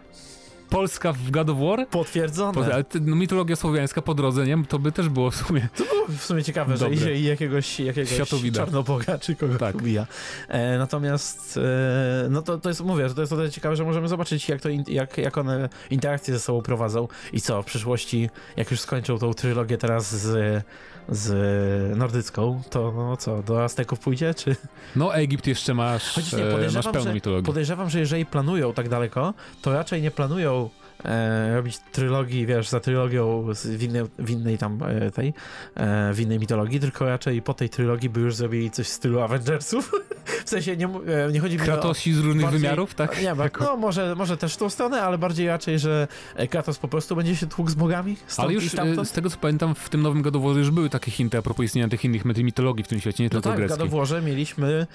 Polska w God of War? Potwierdzone. Po, ale ty, no, mitologia słowiańska po drodze, nie? To by też było w sumie. To było w sumie ciekawe, Dobre. że idzie i jakiegoś, jakiegoś Światowida. czarnoboga czy kogoś Tak. ubija. E, natomiast, e, no to, to jest, mówię, że to jest o tyle ciekawe, że możemy zobaczyć, jak, to in, jak, jak one interakcje ze sobą prowadzą i co, w przyszłości, jak już skończą tą trylogię teraz z, z nordycką, to no co, do Azteków pójdzie, czy... No, Egipt jeszcze masz, Chociaż nie, e, masz pełną że- mitologię. Podejrzewam, że jeżeli planują tak daleko, to raczej nie planują e, robić trylogii, wiesz, za trylogią z, w, innej, w innej tam e, tej, e, w innej mitologii, tylko raczej po tej trylogii by już zrobili coś w stylu Avengersów. w sensie nie, e, nie chodzi mi o... Kratosi z różnych bardziej- wymiarów, tak? Nie, Jako- no może, może też w tą stronę, ale bardziej raczej, że e, Kratos po prostu będzie się tłukł z bogami Ale już e, z tego co pamiętam, w tym nowym War już były takie hinty a propos istnienia tych innych mit- mitologii w tym świecie, nie No tylko tak, w greckiej. Warze mieliśmy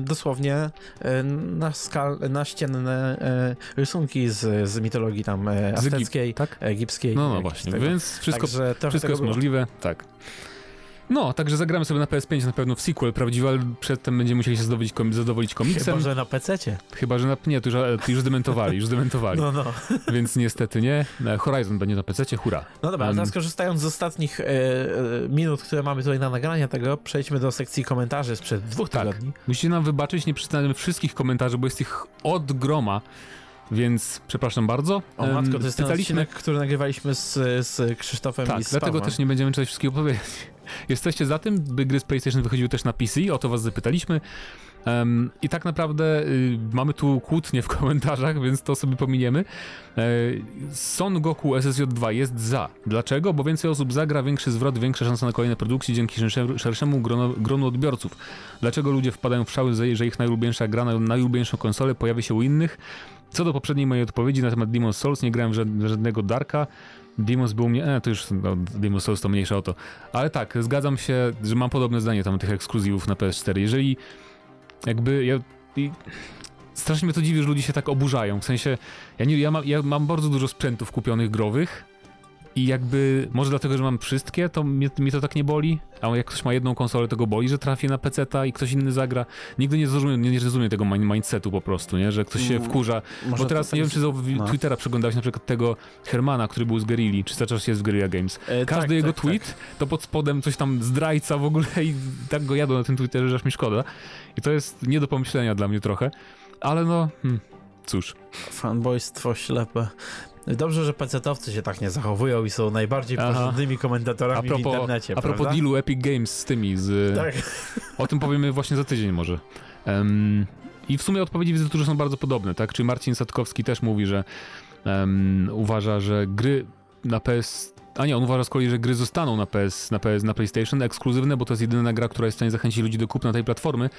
dosłownie na, skal, na ścienne rysunki z, z mitologii tam e, azteckiej, tak? egipskiej. No, no właśnie, tego. więc wszystko, Także wszystko jest było. możliwe, tak. No, także zagramy sobie na PS5 na pewno w sequel prawdziwy, ale przedtem będziemy musieli się zadowolić, kom- zadowolić komiksem. Chyba, że na PC-cie. Chyba, że na, nie, to już, to już zdementowali, już zdementowali, No, no. więc niestety nie. E, Horizon będzie na PC, hura. No dobra, a Em. teraz korzystając z ostatnich e, e, minut, które mamy tutaj na nagranie tego, przejdźmy do sekcji komentarzy sprzed dwóch Tak. tygodni. Musicie nam wybaczyć, nie przeczytamy wszystkich komentarzy, bo jest ich od groma, więc przepraszam bardzo. O matko, to jest ten pytaliśmy- odcinek, który nagrywaliśmy z, z Krzysztofem Tak, i z dlatego Pawłem. też nie będziemy czytać wszystkiego powiedzieć. Jesteście za tym, by gry z PlayStation wychodziły też na PC? O to was zapytaliśmy. Em, I tak naprawdę y, mamy tu kłótnie w komentarzach, więc to sobie pominiemy. E, Son Goku SSJ2 jest za. Dlaczego? Bo więcej osób zagra, większy zwrot, większa szansa na kolejne produkcje dzięki szersze- szerszemu grono, gronu odbiorców. Dlaczego ludzie wpadają w szały, że ich najulubieńsza gra na najulubieńszą konsolę pojawi się u innych? Co do poprzedniej mojej odpowiedzi na temat Demon's Souls, nie grałem żadnego Darka. Demon's był mnie. E, to już no, Demon's Souls to mniejsza o to. Ale tak, zgadzam się, że mam podobne zdanie tam tych ekskluzywów na PS4. Jeżeli jakby ja. I, strasznie mnie to dziwi, że ludzie się tak oburzają. W sensie, ja, nie, ja, mam, ja mam bardzo dużo sprzętów kupionych growych. I jakby, może dlatego, że mam wszystkie, to mnie, mnie to tak nie boli. A jak ktoś ma jedną konsolę, to go boli, że trafię na PC-ta i ktoś inny zagra. Nigdy nie zrozumiem, nie, nie rozumiem tego min- mindsetu po prostu, nie? Że ktoś się Mm, wkurza. Może Bo teraz to nie tak- wiem, czy z no. Twittera przeglądałeś na przykład tego Hermana, który był z Guerrilli, czy cały czas jest w Guerrilla Games. E, Każdy tak, jego tak, tweet to pod spodem coś tam zdrajca w ogóle i tak go jadą na tym Twitterze, że aż mi szkoda. I to jest nie do pomyślenia dla mnie trochę. Ale no, hmm, cóż. Tak. Fanboystwo ślepe. Dobrze, że pecetowcy się tak nie zachowują i są najbardziej porządnymi komentatorami A propos, w internecie, a propos prawda? dealu Epic Games z tymi, z... Tak. O tym powiemy właśnie za tydzień może. Em, I w sumie odpowiedzi widzę, że są bardzo podobne, tak? Czyli Marcin Satkowski też mówi, że em, uważa, że gry na PS... A nie, on uważa z kolei, że gry zostaną na PS, na PS, na PlayStation ekskluzywne, bo to jest jedyna gra, która jest w stanie zachęcić ludzi do kupna tej platformy.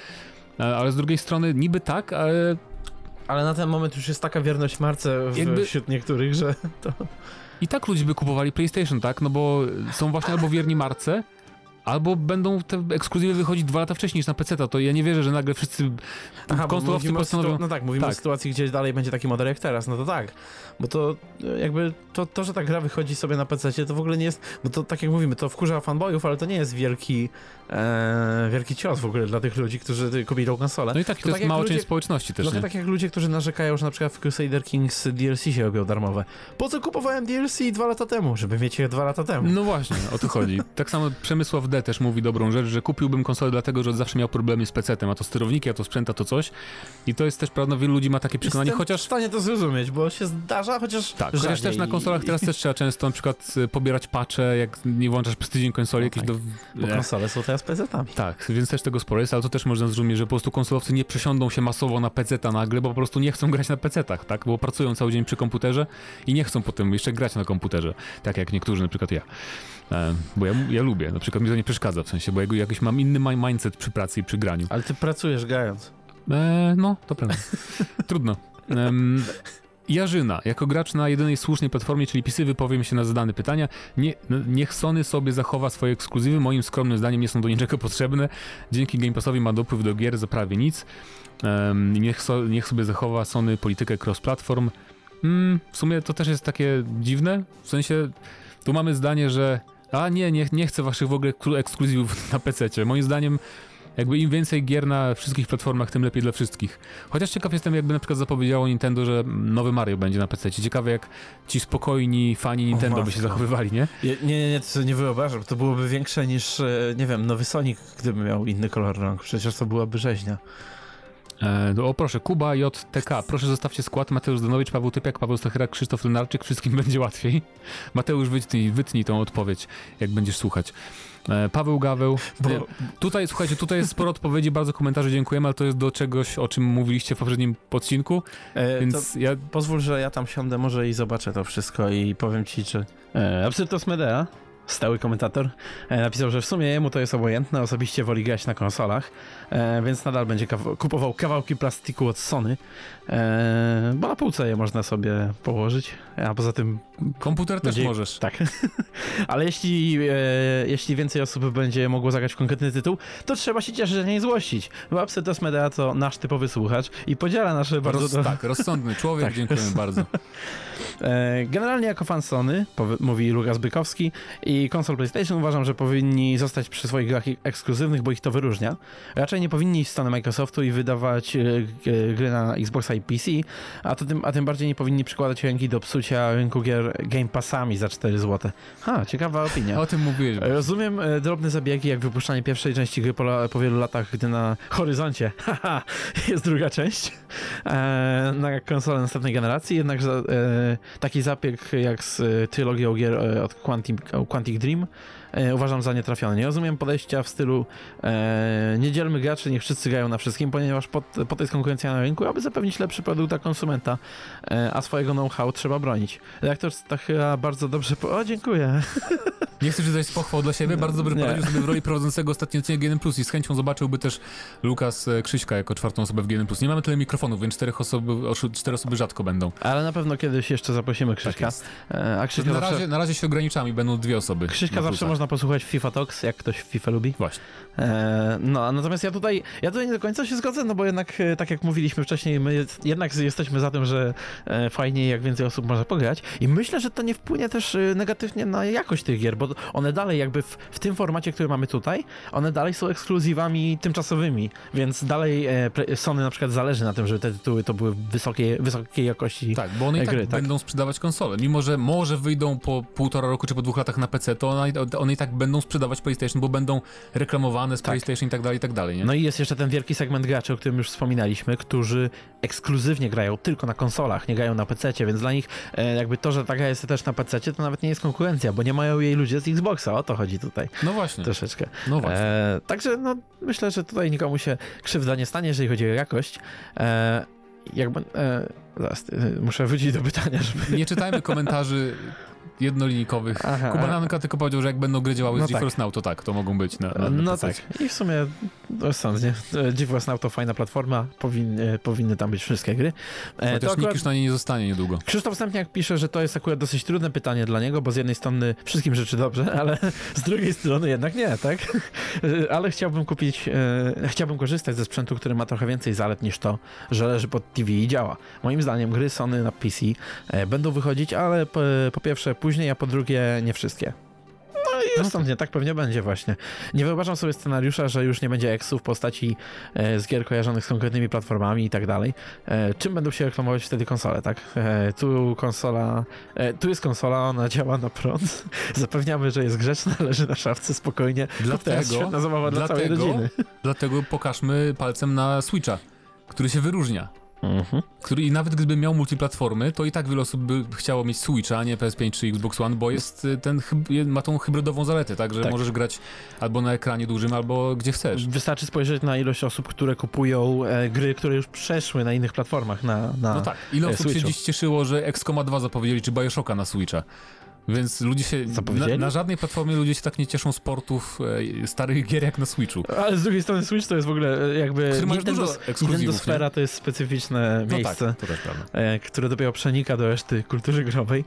E, Ale z drugiej strony niby tak, ale Ale na ten moment już jest taka wierność marce w, Jakby- wśród niektórych, że to... i tak ludzie by kupowali PlayStation, tak? No bo są właśnie albo wierni marce, albo będą te ekskluzywy wychodzić dwa lata wcześniej niż na PC. To ja nie wierzę, że nagle wszyscy Aha, o postanowią... No tak, mówimy o Tak. sytuacji, gdzie dalej będzie taki model jak teraz, no to tak. Bo to e, jakby to, to że ta gra wychodzi sobie na PC, to w ogóle nie jest, bo to tak jak mówimy, to wkurza fanboyów, ale to nie jest wielki e, wielki cios w ogóle dla tych ludzi, którzy kupią tą konsolę. No i tak, to, To jest tak jak mała część społeczności też, Trochę nie? tak jak ludzie, którzy narzekają, że na przykład w Crusader Kings DLC się robią darmowe. Po co kupowałem DLC dwa lata temu? Żeby mieć je dwa lata temu. No właśnie, o to chodzi. Tak samo Przemysław Też mówi dobrą rzecz, że kupiłbym konsolę dlatego, że zawsze miał problemy z PC-tem, a to sterowniki, a to sprzęt, a to coś. I to jest też prawda, wielu ludzi ma takie przekonanie, Jestem w chociaż... stanie to zrozumieć, bo się zdarza, chociaż Tak, chociaż też na konsolach teraz też trzeba często na przykład y, pobierać patche, jak nie włączasz przez tydzień konsoli No jakieś tak, do... Bo E, konsole są teraz PC-tami. Tak, więc też tego sporo jest, ale to też można zrozumieć, że po prostu konsolowcy nie przesiądą się masowo na PC-ta nagle, bo po prostu nie chcą grać na PC-tach, tak? Bo pracują cały dzień przy komputerze i nie chcą potem jeszcze grać na komputerze, tak jak niektórzy, na przykład ja. E, bo ja, ja lubię, na przykład mi to nie przeszkadza, w sensie, bo ja jakiś mam inny mi- mindset przy pracy i przy graniu. Ale ty pracujesz grając. E, no, to prawda. Trudno. Em, Jarzyna, jako gracz na jedynej słusznej platformie, czyli PC, wypowiem się na zadane pytania. Nie, no, niech Sony sobie zachowa swoje ekskluzywy. Moim skromnym zdaniem nie są do niczego potrzebne. Dzięki Game Passowi ma dopływ do gier za prawie nic. Em, niech, so, niech sobie zachowa Sony politykę cross-platform. Mm, w sumie to też jest takie dziwne. W sensie, tu mamy zdanie, że a nie, nie, nie chcę waszych w ogóle ekskluzywów na PC. Moim zdaniem Jakby im więcej gier na wszystkich platformach, tym lepiej dla wszystkich. Chociaż ciekaw jestem, jakby na przykład zapowiedziało Nintendo, że nowy Mario będzie na PC. Ciekawe, jak ci spokojni fani Nintendo by się zachowywali, nie? Nie, nie, nie, to nie wyobrażam. To byłoby większe niż, e, nie wiem, nowy Sonic, gdyby miał inny kolor rąk. Przecież to byłaby rzeźnia. E, o proszę, Kuba JTK, proszę zostawcie skład, Mateusz Danowicz, Paweł Typiak, Paweł Stachera, Krzysztof Lenarczyk, wszystkim będzie łatwiej. Mateusz, wytnij, wytnij tą odpowiedź, jak będziesz słuchać. E, Paweł Gaweł. Bo... E, tutaj, słuchajcie, tutaj jest sporo odpowiedzi, bardzo komentarzy, dziękujemy, ale to jest do czegoś, o czym mówiliście w poprzednim odcinku, E, więc ja... pozwól, że ja tam siądę może i zobaczę to wszystko i powiem ci, czy... E, Absyrtos Medea, stały komentator, e, napisał, że w sumie jemu to jest obojętne, osobiście woli grać na konsolach, e, więc nadal będzie kupował kawałki plastiku od Sony, e, bo na półce je można sobie położyć, a poza tym Komputer też Będzie- możesz. Tak. Ale jeśli, e, jeśli więcej osób będzie mogło zagrać w konkretny tytuł, to trzeba się cieszyć, nie złościć. Bo Absytos Medea to nasz typowy słuchacz i podziela nasze bardzo... Roz, do- Tak, rozsądny człowiek, Tak. dziękujemy bardzo. Generalnie jako fan Sony, mówi Lukas Bykowski, i konsol PlayStation uważam, że powinni zostać przy swoich grach ekskluzywnych, bo ich to wyróżnia. Raczej nie powinni iść w stronę Microsoftu i wydawać e, gry na Xboxa i PC, a, to tym, a tym bardziej nie powinni przykładać ręki do psucia rynku gier Game Passami za 4 zł. Ha, ciekawa opinia. O tym mówiłeś. Rozumiem e, drobne zabiegi, jak wypuszczanie pierwszej części gry po, po wielu latach, gdy na horyzoncie haha, jest druga część e, na konsolę następnej generacji, jednak za, taki zabieg jak z trylogią gier od Quantic, Quantic Dream e, uważam za nietrafiony. Nie rozumiem podejścia w stylu e, nie dzielmy graczy, niech wszyscy grają na wszystkim, ponieważ po, po to jest konkurencja na rynku, aby zapewnić lepszy produkt dla konsumenta, e, a swojego know-how trzeba bronić. Redaktor Stachyra bardzo dobrze... Po... O, dziękuję. Nie chcę czytać z pochwał dla siebie, bardzo Nie. poradził sobie w roli prowadzącego ostatnio odcinek GN Plus i z chęcią zobaczyłby też Lukas e, Krzyśka jako czwartą osobę w GN Plus. Nie mamy tyle mikrofonów, więc czterech osoby, cztery osoby rzadko będą. Ale na pewno kiedyś jeszcze zaprosimy Krzyśka. jest. E, A Krzyśka Na zawsze, razie, na razie się ograniczamy, będą dwie osoby. Krzyśka zawsze plusach. Można posłuchać FIFA Talks, jak ktoś w FIFA lubi. Właśnie. E, no, natomiast ja tutaj, ja tutaj nie do końca się zgodzę, no bo jednak, e, tak jak mówiliśmy wcześniej, my jednak jesteśmy za tym, że e, fajniej jak więcej osób może pograć i myślę, że to nie wpłynie też e, negatywnie na jakość tych gier, bo one dalej jakby w, w tym formacie, który mamy tutaj, one dalej są ekskluzywami tymczasowymi, więc dalej Sony na przykład zależy na tym, żeby te tytuły to były wysokiej, wysokiej jakości. Tak, bo one i tak tak. będą sprzedawać konsole. Mimo, że może wyjdą po półtora roku czy po dwóch latach na PC, to one, one i tak będą sprzedawać PlayStation, bo będą reklamowane z Tak. PlayStation i tak dalej, i tak dalej, nie? No i jest jeszcze ten wielki segment graczy, o którym już wspominaliśmy, którzy ekskluzywnie grają tylko na konsolach, nie grają na PC, więc dla nich e, jakby to, że ta gra jest też na PC, to nawet nie jest konkurencja, bo nie mają jej ludzie z Xboxa, o to chodzi tutaj No właśnie, troszeczkę. no właśnie. E, także no, myślę, że tutaj nikomu się krzywda nie stanie, jeżeli chodzi o jakość. E, jakby, e, zaraz, e, muszę wrócić do pytania, żeby... Nie czytajmy komentarzy jednolinikowych. Aha, Kuba aha. Nanka tylko powiedział, że jak będą gry działały No z GeForce Now, to tak, to mogą być na, na, No tak, i w sumie rozsądnie. E, GeForce Now to fajna platforma, powinny, powinny tam być wszystkie gry. E, Chociaż nikt już na niej nie zostanie niedługo. Krzysztof Stępniak pisze, że to jest akurat dosyć trudne pytanie dla niego, bo z jednej strony wszystkim życzy dobrze, ale z drugiej strony jednak nie, tak? Ale chciałbym kupić, e, chciałbym korzystać ze sprzętu, który ma trochę więcej zalet niż to, że leży pod TV i działa. Moim zdaniem gry Sony na PC e, będą wychodzić, ale po, po pierwsze później, a po drugie nie wszystkie. No i rozsądnie, tak pewnie będzie właśnie. Nie wyobrażam sobie scenariusza, że już nie będzie eksów w postaci e, z gier kojarzonych z konkretnymi platformami i tak dalej. E, czym będą się reklamować wtedy konsole, tak? E, tu konsola, tu jest konsola, ona działa na prąd. Zapewniamy, że jest grzeczna, leży na szafce spokojnie. Dlatego, świetna zabawa dla całej dlatego, rodziny. dlatego pokażmy palcem na Switcha, który się wyróżnia. Mhm. Który i nawet gdyby miał multiplatformy, to i tak wiele osób by chciało mieć Switcha, a nie PS5 czy Xbox One, bo jest y, ten ma tą hybrydową zaletę, tak, że Tak. możesz grać albo na ekranie dużym, albo gdzie chcesz. Wystarczy spojrzeć na ilość osób, które kupują e, gry, które już przeszły na innych platformach. Na, na... No tak, ile e, osób się Switchu. dziś cieszyło, że XCOM 2 zapowiedzieli, czy Bioshocka na Switcha. Więc ludzie się. Na, na żadnej platformie ludzie się tak nie cieszą sportów e, starych gier jak na Switchu. Ale z drugiej strony Switch to jest w ogóle e, jakby Który ma już Nintendo, dużo nie? Sfera to jest specyficzne No miejsce. tak, to też prawda. e, które dopiero przenika do reszty kultury growej.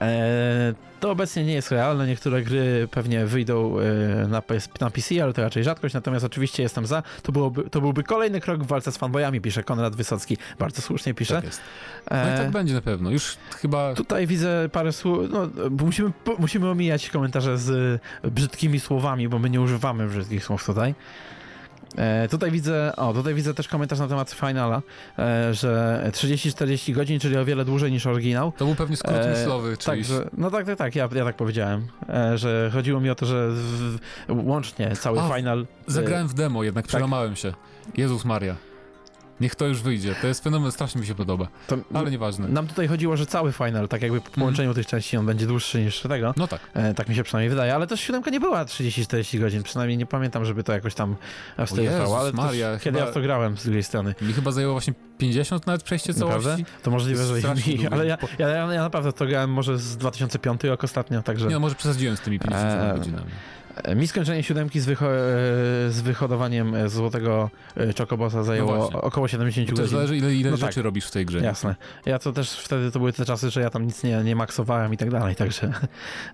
E, to obecnie nie jest realne. Niektóre gry pewnie wyjdą e, na, na PC, ale to raczej rzadkość. Natomiast oczywiście jestem za. To, byłoby, to byłby kolejny krok w walce z fanboyami, pisze Konrad Wysocki. Bardzo słusznie pisze. Tak jest. No i E, tak będzie na pewno. Już chyba. Tutaj widzę parę słów. No, musimy, musimy omijać komentarze z brzydkimi słowami, bo my nie używamy brzydkich słów tutaj. E, tutaj widzę, o, tutaj widzę też komentarz na temat finala, e, że 30-40 godzin, czyli o wiele dłużej niż oryginał. To był pewnie skrót E, myślowy, czyli... Tak, no tak, tak, tak, ja, ja tak powiedziałem, e, że chodziło mi o to, że w, łącznie cały A, final... e, Zagrałem w demo, jednak tak. przełamałem się. Jezus Maria. Niech to już wyjdzie. To jest fenomen, strasznie mi się podoba. To, Ale nieważne. Nam tutaj chodziło, że cały final, tak jakby po połączeniu tych części, on będzie dłuższy niż tego. No tak. E, tak mi się przynajmniej wydaje, ale też siódemka nie była 30-40 godzin, przynajmniej nie pamiętam, żeby to jakoś tam e, stylu Jezus trwało, ale Maria, też, kiedy chyba- ja w to grałem z drugiej strony. Mi chyba zajęło właśnie 50 nawet przejście całości. Naprawdę? To możliwe, że mi, ale ja, ja, ja, ja naprawdę to grałem może z 2005 rok ostatnio, także... Nie no, może przesadziłem z tymi 50 Eee, godzinami. Mi skończenie siódemki z, wyho- z wyhodowaniem e, złotego e, Chocobosa zajęło właśnie. około 70 To godzin. zależy, ile, ile No rzeczy tak. robisz w tej grze. Jasne. Ja to też wtedy to były te czasy, że ja tam nic nie, nie maksowałem i tak dalej, także.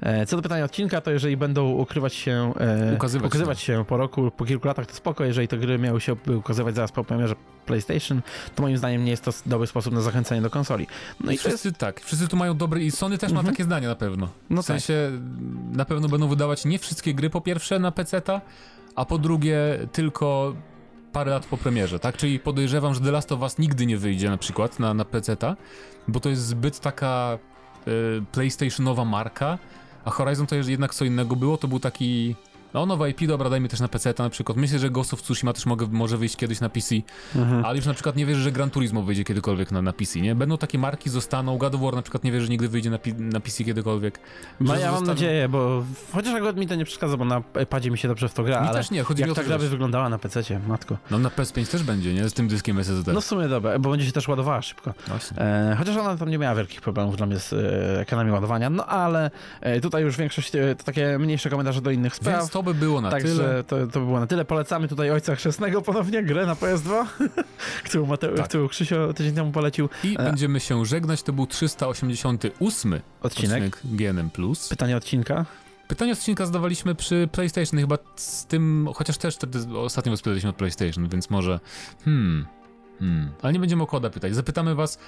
E, Co do pytania odcinka, to jeżeli będą ukrywać się, Ukazywać ukazywać się po roku, po kilku latach, to spoko. Jeżeli te gry miały się ukazywać zaraz po premierze PlayStation, to moim zdaniem nie jest to dobry sposób na zachęcenie do konsoli. No I i to jest, wszyscy tak, wszyscy tu mają dobry i Sony też ma Mhm. takie zdania na pewno. No w sensie na pewno będą wydawać nie wszystkie gry po pierwsze na PC-ta, a po drugie tylko parę lat po premierze, tak? Czyli podejrzewam, że The Last of Us nigdy nie wyjdzie na przykład na, na PC-ta, bo to jest zbyt taka y, PlayStationowa marka, a Horizon to jest jednak co innego było, to był taki no nowe IP, dobra, dajmy też na PC-ta na przykład. Myślę, że Ghost of Tsushima też mogę, może wyjść kiedyś na PC, Mhm. ale już na przykład nie wierzę, że Gran Turismo wyjdzie kiedykolwiek na, na PC, nie? Będą takie marki, zostaną. God of War na przykład nie wierzę, że nigdy wyjdzie na, na PC kiedykolwiek. No ja mam zostaną- nadzieję, bo chociaż akurat mi to nie przeszkadza, bo na padzie mi się dobrze w to gra, Mi ale też nie, chodzi mi jak o ta to, gra by wyglądała na PC-cie, matko. No na PS5 też będzie, nie? Z tym dyskiem SSD. No w sumie dobra, bo będzie się też ładowała szybko. E, chociaż ona tam nie miała wielkich problemów dla mnie z e, ekranami ładowania, no ale e, tutaj już większość e, to takie mniejsze komentarze do innych spraw. To by było na Także tyle. to, to by było na tyle. Polecamy tutaj Ojca Chrzestnego ponownie, grę na PS2, którą, Mate- Tak. którą Krzysio tydzień temu polecił. I e, będziemy się żegnać. To był 388 Odcinek. odcinek GNM+. Pytanie odcinka. Pytanie odcinka zadawaliśmy przy PlayStation, chyba z tym, chociaż też wtedy ostatnio was pytaliśmy o PlayStation, więc może hmm, hmm, ale nie będziemy o koda pytać. Zapytamy was,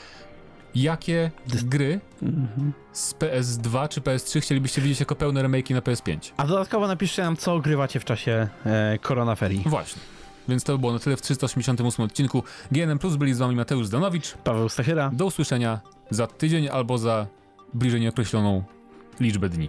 jakie gry Mhm. z PS2 czy PS3 chcielibyście widzieć jako pełne remake'i na PS5? A dodatkowo napiszcie nam, co ogrywacie w czasie e, koronaferii. Właśnie. Więc to by było na tyle w 388 odcinku. GNM Plus byli z wami Mateusz Zdanowicz. Paweł Stachyra. Do usłyszenia za tydzień albo za bliżej nieokreśloną liczbę dni.